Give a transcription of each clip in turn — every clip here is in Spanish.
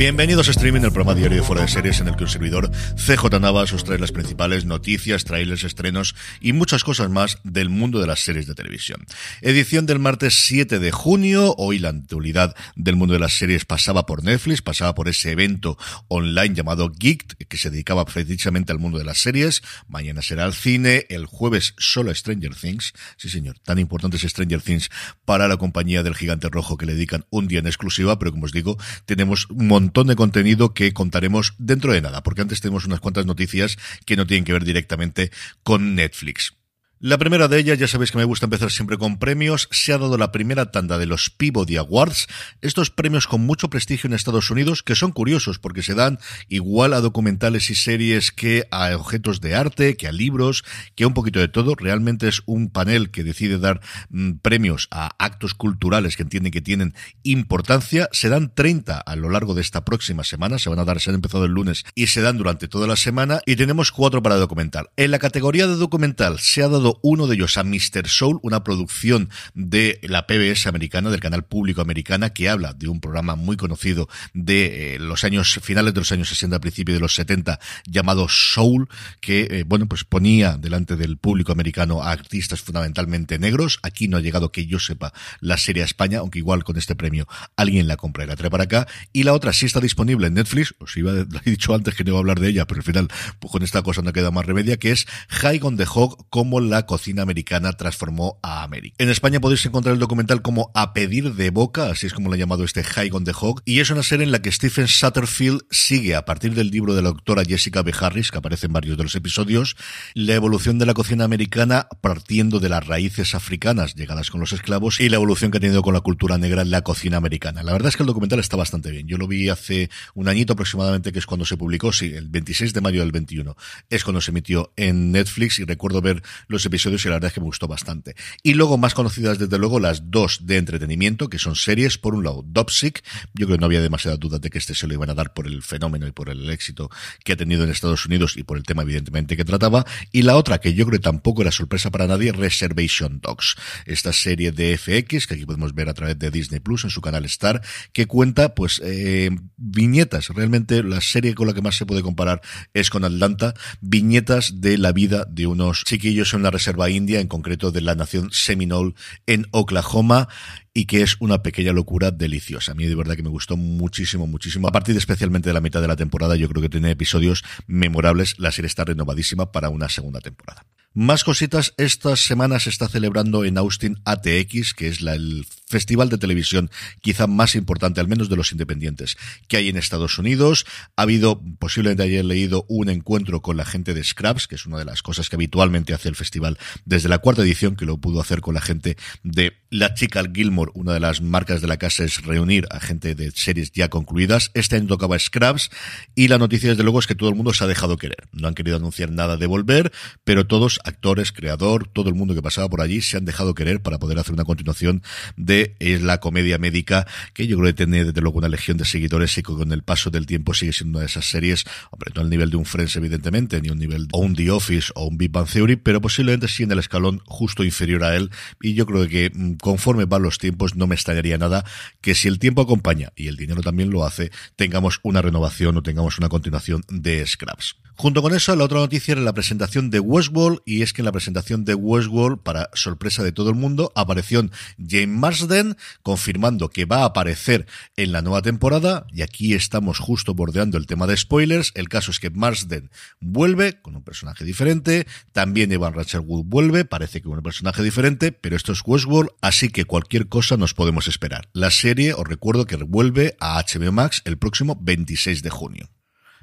Bienvenidos a Streaming, el programa diario de Fuera de Series en el que un servidor CJ Navas os trae las principales noticias, trailers, estrenos y muchas cosas más del mundo de las series de televisión. Edición del martes 7 de junio. Hoy la actualidad del mundo de las series pasaba por Netflix, pasaba por ese evento online llamado Geeked, que se dedicaba precisamente al mundo de las series. Mañana será el cine, el jueves solo Stranger Things. Sí, señor, tan importante es Stranger Things para la compañía del gigante rojo que le dedican un día en exclusiva, pero como os digo, tenemos un montón montón de contenido que contaremos dentro de nada, porque antes tenemos unas cuantas noticias que no tienen que ver directamente con Netflix. La primera de ellas, ya sabéis que me gusta empezar siempre con premios, se ha dado la primera tanda de los Peabody Awards, estos premios con mucho prestigio en Estados Unidos, que son curiosos porque se dan igual a documentales y series que a objetos de arte, que a libros, que a un poquito de todo. Realmente es un panel que decide dar mm, premios a actos culturales que entienden que tienen importancia. Se dan 30 a lo largo de esta próxima semana, se van a dar, se han empezado el lunes y se dan durante toda la semana y tenemos cuatro para documental. En la categoría de documental se ha dado uno de ellos a Mr. Soul, una producción de la PBS americana, del canal público americana, que habla de un programa muy conocido de eh, los años finales de los años 60, principios de los 70, llamado Soul, que, eh, bueno, pues ponía delante del público americano a artistas fundamentalmente negros. Aquí no ha llegado que yo sepa la serie a España, aunque igual con este premio alguien la compra y la trae para acá. Y la otra sí está disponible en Netflix, os iba, lo he dicho antes que no iba a hablar de ella, pero al final, pues con esta cosa no queda más remedia, que es High on the Hog, como la cocina americana transformó a América. En España podéis encontrar el documental como A pedir de boca, así es como lo ha llamado este High on the Hog, y es una serie en la que Stephen Satterfield sigue a partir del libro de la doctora Jessica B. Harris, que aparece en varios de los episodios, la evolución de la cocina americana partiendo de las raíces africanas llegadas con los esclavos y la evolución que ha tenido con la cultura negra en la cocina americana. La verdad es que el documental está bastante bien. Yo lo vi hace un añito aproximadamente, que es cuando se publicó, sí, el 26 de mayo del 21, es cuando se emitió en Netflix y recuerdo ver los episodios y la verdad es que me gustó bastante. Y luego más conocidas desde luego las dos de entretenimiento, que son series. Por un lado, Dopsic. Yo creo que no había demasiada duda de que este se lo iban a dar por el fenómeno y por el éxito que ha tenido en Estados Unidos y por el tema evidentemente que trataba. Y la otra, que yo creo que tampoco era sorpresa para nadie, Reservation Dogs. Esta serie de FX, que aquí podemos ver a través de Disney Plus en su canal Star, que cuenta pues eh, viñetas. Realmente la serie con la que más se puede comparar es con Atlanta. Viñetas de la vida de unos chiquillos en la reserva india, en concreto de la nación Seminole en Oklahoma y que es una pequeña locura deliciosa. A mí de verdad que me gustó muchísimo, muchísimo. A partir especialmente de la mitad de la temporada, yo creo que tiene episodios memorables. La serie está renovadísima para una segunda temporada. Más cositas, esta semana se está celebrando en Austin ATX, que es la, el festival de televisión quizá más importante, al menos de los independientes, que hay en Estados Unidos. Ha habido, posiblemente ayer leído, un encuentro con la gente de Scraps, que es una de las cosas que habitualmente hace el festival desde la cuarta edición, que lo pudo hacer con la gente de la chica Gilmore. Una de las marcas de la casa es reunir a gente de series ya concluidas. Este año tocaba Scraps y la noticia desde luego es que todo el mundo se ha dejado querer. No han querido anunciar nada de volver, pero todos actores, creador, todo el mundo que pasaba por allí se han dejado querer para poder hacer una continuación de la comedia médica, que yo creo que tiene desde luego una legión de seguidores y que con el paso del tiempo sigue siendo una de esas series, hombre, no al nivel de un Friends evidentemente, ni un nivel o un The Office o un Big Bang Theory, pero posiblemente sí en el escalón justo inferior a él y yo creo que mm, conforme van los tiempos no me extrañaría nada que si el tiempo acompaña y el dinero también lo hace, tengamos una renovación o tengamos una continuación de Scraps. Junto con eso, la otra noticia era la presentación de Westworld, y es que en la presentación de Westworld, para sorpresa de todo el mundo, apareció James Marsden, confirmando que va a aparecer en la nueva temporada, y aquí estamos justo bordeando el tema de spoilers. El caso es que Marsden vuelve con un personaje diferente, también Evan Rachel Wood vuelve, parece que un personaje diferente, pero esto es Westworld, así que cualquier cosa nos podemos esperar. La serie, os recuerdo que vuelve a HBO Max el próximo 26 de junio.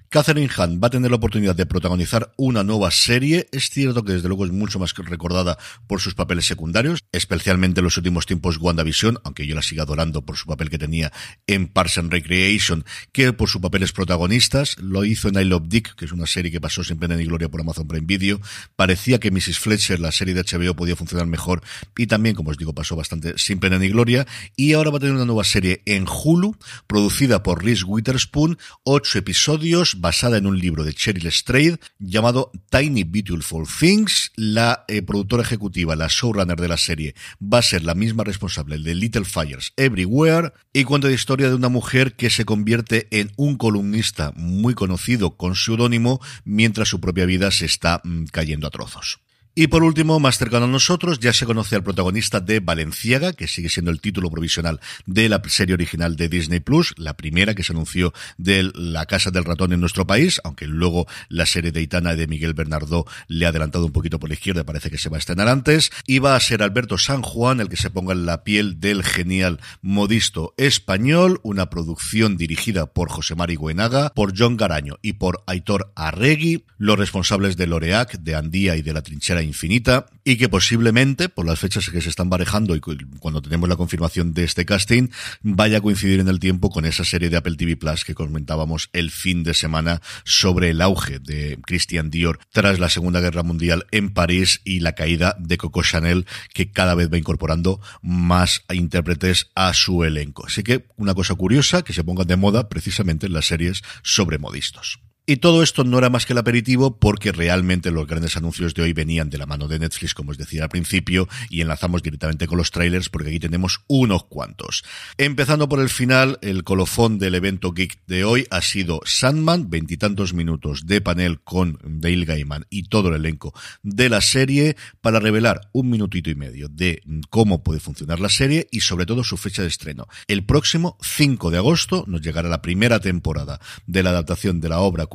Catherine Hahn va a tener la oportunidad de protagonizar una nueva serie. Es cierto que desde luego es mucho más recordada por sus papeles secundarios, especialmente en los últimos tiempos WandaVision, aunque yo la siga adorando por su papel que tenía en Parks and Recreation, que por sus papeles protagonistas. Lo hizo en I Love Dick, que es una serie que pasó sin pena ni gloria por Amazon Prime Video. Parecía que Mrs. Fletcher, la serie de HBO, podía funcionar mejor y también, como os digo, pasó bastante sin pena ni gloria. Y ahora va a tener una nueva serie en Hulu, producida por Reese Witherspoon, ocho episodios, basada en un libro de Cheryl Strayed llamado Tiny Beautiful Things. La eh, productora ejecutiva, la showrunner de la serie, va a ser la misma responsable de Little Fires Everywhere y cuenta la historia de una mujer que se convierte en un columnista muy conocido con seudónimo mientras su propia vida se está mm, cayendo a trozos. Y por último, más cercano a nosotros, ya se conoce al protagonista de Valenciaga, que sigue siendo el título provisional de la serie original de Disney Plus, la primera que se anunció de La Casa del Ratón en nuestro país, aunque luego la serie de Itana de Miguel Bernardo le ha adelantado un poquito por la izquierda, parece que se va a estrenar antes. Y va a ser Alberto San Juan el que se ponga en la piel del genial modisto español, una producción dirigida por José Mari Guenaga, por John Garaño y por Aitor Arregui, los responsables de Loreac, de Andía y de la trinchera infinita y que posiblemente, por las fechas que se están barejando y cuando tenemos la confirmación de este casting, vaya a coincidir en el tiempo con esa serie de Apple TV Plus que comentábamos el fin de semana sobre el auge de Christian Dior tras la Segunda Guerra Mundial en París y la caída de Coco Chanel que cada vez va incorporando más intérpretes a su elenco. Así que una cosa curiosa que se pongan de moda precisamente en las series sobre modistos. Y todo esto no era más que el aperitivo porque realmente los grandes anuncios de hoy venían de la mano de Netflix, como os decía al principio, y enlazamos directamente con los trailers porque aquí tenemos unos cuantos. Empezando por el final, el colofón del evento geek de hoy ha sido Sandman, veintitantos minutos de panel con Dale Gaiman y todo el elenco de la serie para revelar un minutito y medio de cómo puede funcionar la serie y sobre todo su fecha de estreno. El próximo 5 de agosto nos llegará la primera temporada de la adaptación de la obra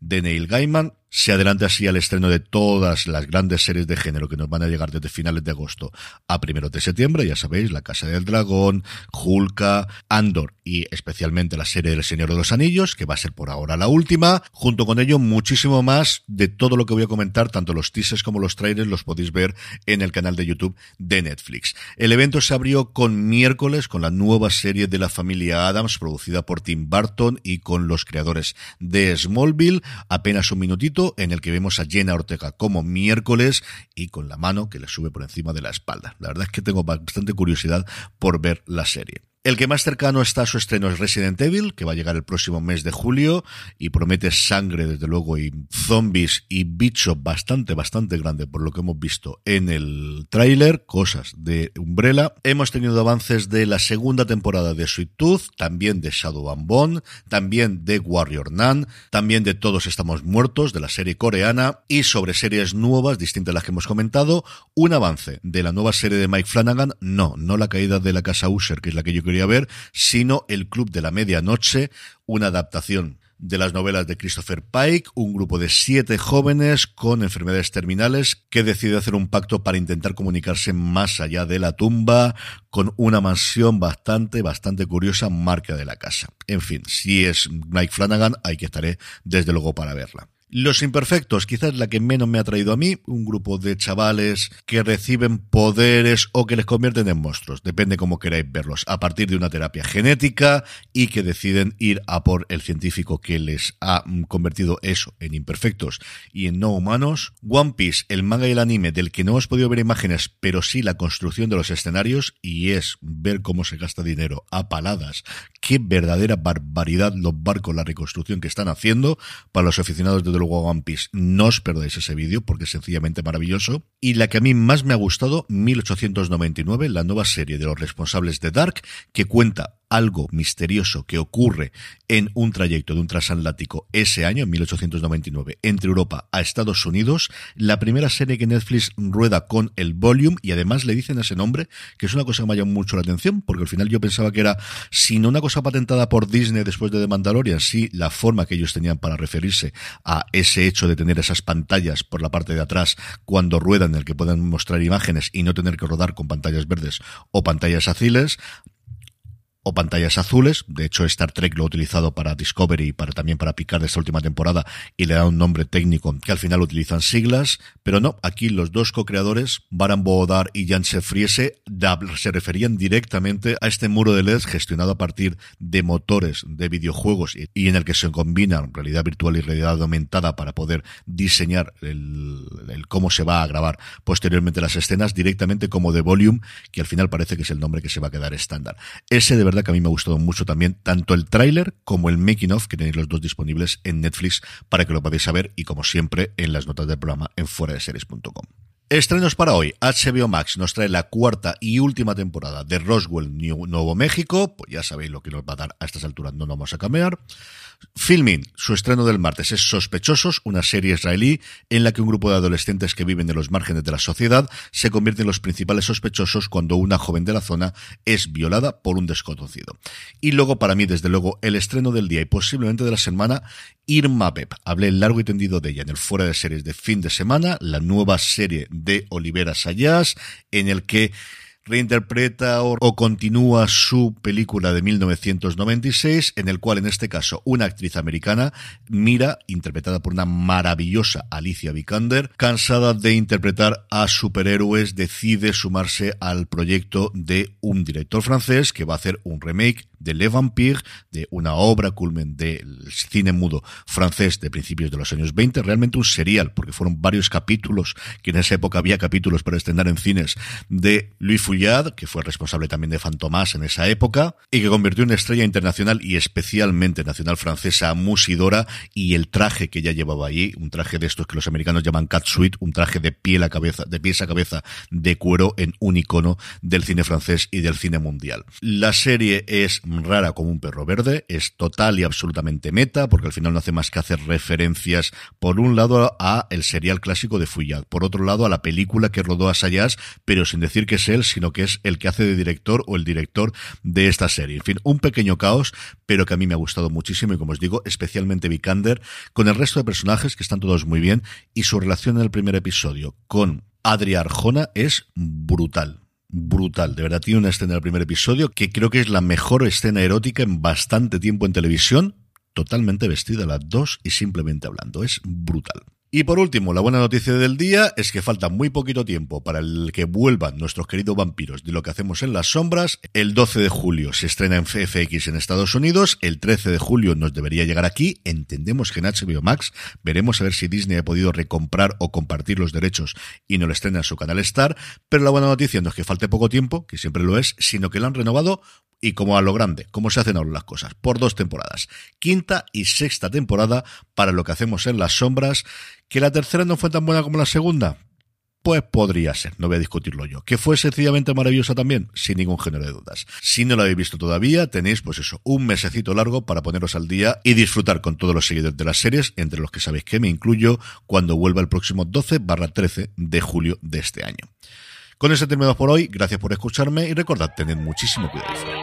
de Neil Gaiman se adelanta así al estreno de todas las grandes series de género que nos van a llegar desde finales de agosto a primeros de septiembre, ya sabéis, La Casa del Dragón, Hulka, Andor y especialmente la serie del Señor de los Anillos, que va a ser por ahora la última. Junto con ello, muchísimo más de todo lo que voy a comentar, tanto los teasers como los trailers los podéis ver en el canal de YouTube de Netflix. El evento se abrió con miércoles con la nueva serie de la familia Adams, producida por Tim Burton y con los creadores de Smallville. Apenas un minutito en el que vemos a Jenna Ortega como miércoles y con la mano que le sube por encima de la espalda. La verdad es que tengo bastante curiosidad por ver la serie. El que más cercano está a su estreno es Resident Evil, que va a llegar el próximo mes de julio y promete sangre, desde luego, y zombies y bicho bastante, bastante grande por lo que hemos visto en el tráiler, cosas de Umbrella. Hemos tenido avances de la segunda temporada de Sweet Tooth, también de Shadow and también de Warrior Nun, también de Todos Estamos Muertos, de la serie coreana, y sobre series nuevas, distintas a las que hemos comentado, un avance de la nueva serie de Mike Flanagan, no, no la caída de la casa Usher, que es la que yo ver, sino El Club de la Medianoche, una adaptación de las novelas de Christopher Pike, un grupo de siete jóvenes con enfermedades terminales que decide hacer un pacto para intentar comunicarse más allá de la tumba con una mansión bastante, bastante curiosa marca de la casa. En fin, si es Mike Flanagan, hay que estaré desde luego para verla. Los Imperfectos, quizás la que menos me ha traído a mí, un grupo de chavales que reciben poderes o que les convierten en monstruos, depende cómo queráis verlos, a partir de una terapia genética y que deciden ir a por el científico que les ha convertido eso en imperfectos y en no humanos. One Piece, el manga y el anime del que no hemos podido ver imágenes, pero sí la construcción de los escenarios y es ver cómo se gasta dinero a paladas. Qué verdadera barbaridad los barcos, la reconstrucción que están haciendo para los aficionados de luego One Piece. No os perdáis ese vídeo porque es sencillamente maravilloso. Y la que a mí más me ha gustado, 1899, la nueva serie de los responsables de Dark, que cuenta algo misterioso que ocurre en un trayecto de un transatlántico ese año, en 1899, entre Europa a Estados Unidos, la primera serie que Netflix rueda con el Volume y además le dicen ese nombre, que es una cosa que me ha llamado mucho la atención, porque al final yo pensaba que era, si no una cosa patentada por Disney después de The Mandalorian, sí la forma que ellos tenían para referirse a ese hecho de tener esas pantallas por la parte de atrás cuando ruedan, en el que puedan mostrar imágenes y no tener que rodar con pantallas verdes o pantallas azules, o pantallas azules. De hecho, Star Trek lo ha utilizado para Discovery y para, también para picar de esta última temporada y le da un nombre técnico que al final utilizan siglas. Pero no, aquí los dos co-creadores, Baran Boodar y Jan Friese, se referían directamente a este muro de LEDs gestionado a partir de motores de videojuegos y en el que se combinan realidad virtual y realidad aumentada para poder diseñar el, cómo se va a grabar posteriormente las escenas directamente como de Volume, que al final parece que es el nombre que se va a quedar estándar. Ese de que a mí me ha gustado mucho también, tanto el tráiler como el making of, que tenéis los dos disponibles en Netflix para que lo podáis saber y como siempre en las notas del programa en fuera de series.com. Estrenos para hoy. HBO Max nos trae la cuarta y última temporada de Roswell, Nuevo México. Pues ya sabéis lo que nos va a dar a estas alturas, no nos vamos a cambiar. Filming, su estreno del martes es Sospechosos, una serie israelí en la que un grupo de adolescentes que viven en los márgenes de la sociedad se convierten en los principales sospechosos cuando una joven de la zona es violada por un desconocido. Y luego, para mí, desde luego, el estreno del día y posiblemente de la semana, Irma Beb. Hablé largo y tendido de ella en el fuera de series de fin de semana, la nueva serie de Olivera Sayas, en el que reinterpreta o, continúa su película de 1996, en el cual en este caso una actriz americana, Mira, interpretada por una maravillosa Alicia Vikander, cansada de interpretar a superhéroes, decide sumarse al proyecto de un director francés que va a hacer un remake de Le Vampire, de una obra culmen del cine mudo francés de principios de los años 20, realmente un serial, porque fueron varios capítulos, que en esa época había capítulos para estrenar en cines, de Louis Fouillard, que fue responsable también de Fantomas en esa época, y que convirtió en estrella internacional y especialmente nacional francesa Musidora, y el traje que ella llevaba allí, un traje de estos que los americanos llaman catsuit, un traje de piel a cabeza, de pies a cabeza de cuero en un icono del cine francés y del cine mundial. La serie es rara como un perro verde, es total y absolutamente meta, porque al final no hace más que hacer referencias, por un lado, a el serial clásico de Fouillard, por otro lado, a la película que rodó a Sayas, pero sin decir que es él, sino que es el que hace de director o el director de esta serie. En fin, un pequeño caos, pero que a mí me ha gustado muchísimo y como os digo, especialmente Vikander, con el resto de personajes que están todos muy bien y su relación en el primer episodio con Adria Arjona es brutal brutal. De verdad, tiene una escena del primer episodio que creo que es la mejor escena erótica en bastante tiempo en televisión. Totalmente vestida las dos y simplemente hablando. Es brutal. Y por último, la buena noticia del día es que falta muy poquito tiempo para el que vuelvan nuestros queridos vampiros de lo que hacemos en las sombras. El 12 de julio se estrena en FX en Estados Unidos, el 13 de julio nos debería llegar aquí, entendemos que en HBO Max, veremos a ver si Disney ha podido recomprar o compartir los derechos y no lo estrena en su canal Star, pero la buena noticia no es que falte poco tiempo, que siempre lo es, sino que lo han renovado y como a lo grande, como se hacen ahora las cosas, por dos temporadas. Quinta y sexta temporada para lo que hacemos en las sombras. ¿Que la tercera no fue tan buena como la segunda? Pues podría ser, no voy a discutirlo yo. ¿Que fue sencillamente maravillosa también? Sin ningún género de dudas. Si no la habéis visto todavía, tenéis pues eso, un mesecito largo para poneros al día y disfrutar con todos los seguidores de las series, entre los que sabéis que me incluyo, cuando vuelva el próximo 12 barra 13 de julio de este año. Con eso terminamos por hoy, gracias por escucharme y recordad, tened muchísimo cuidado.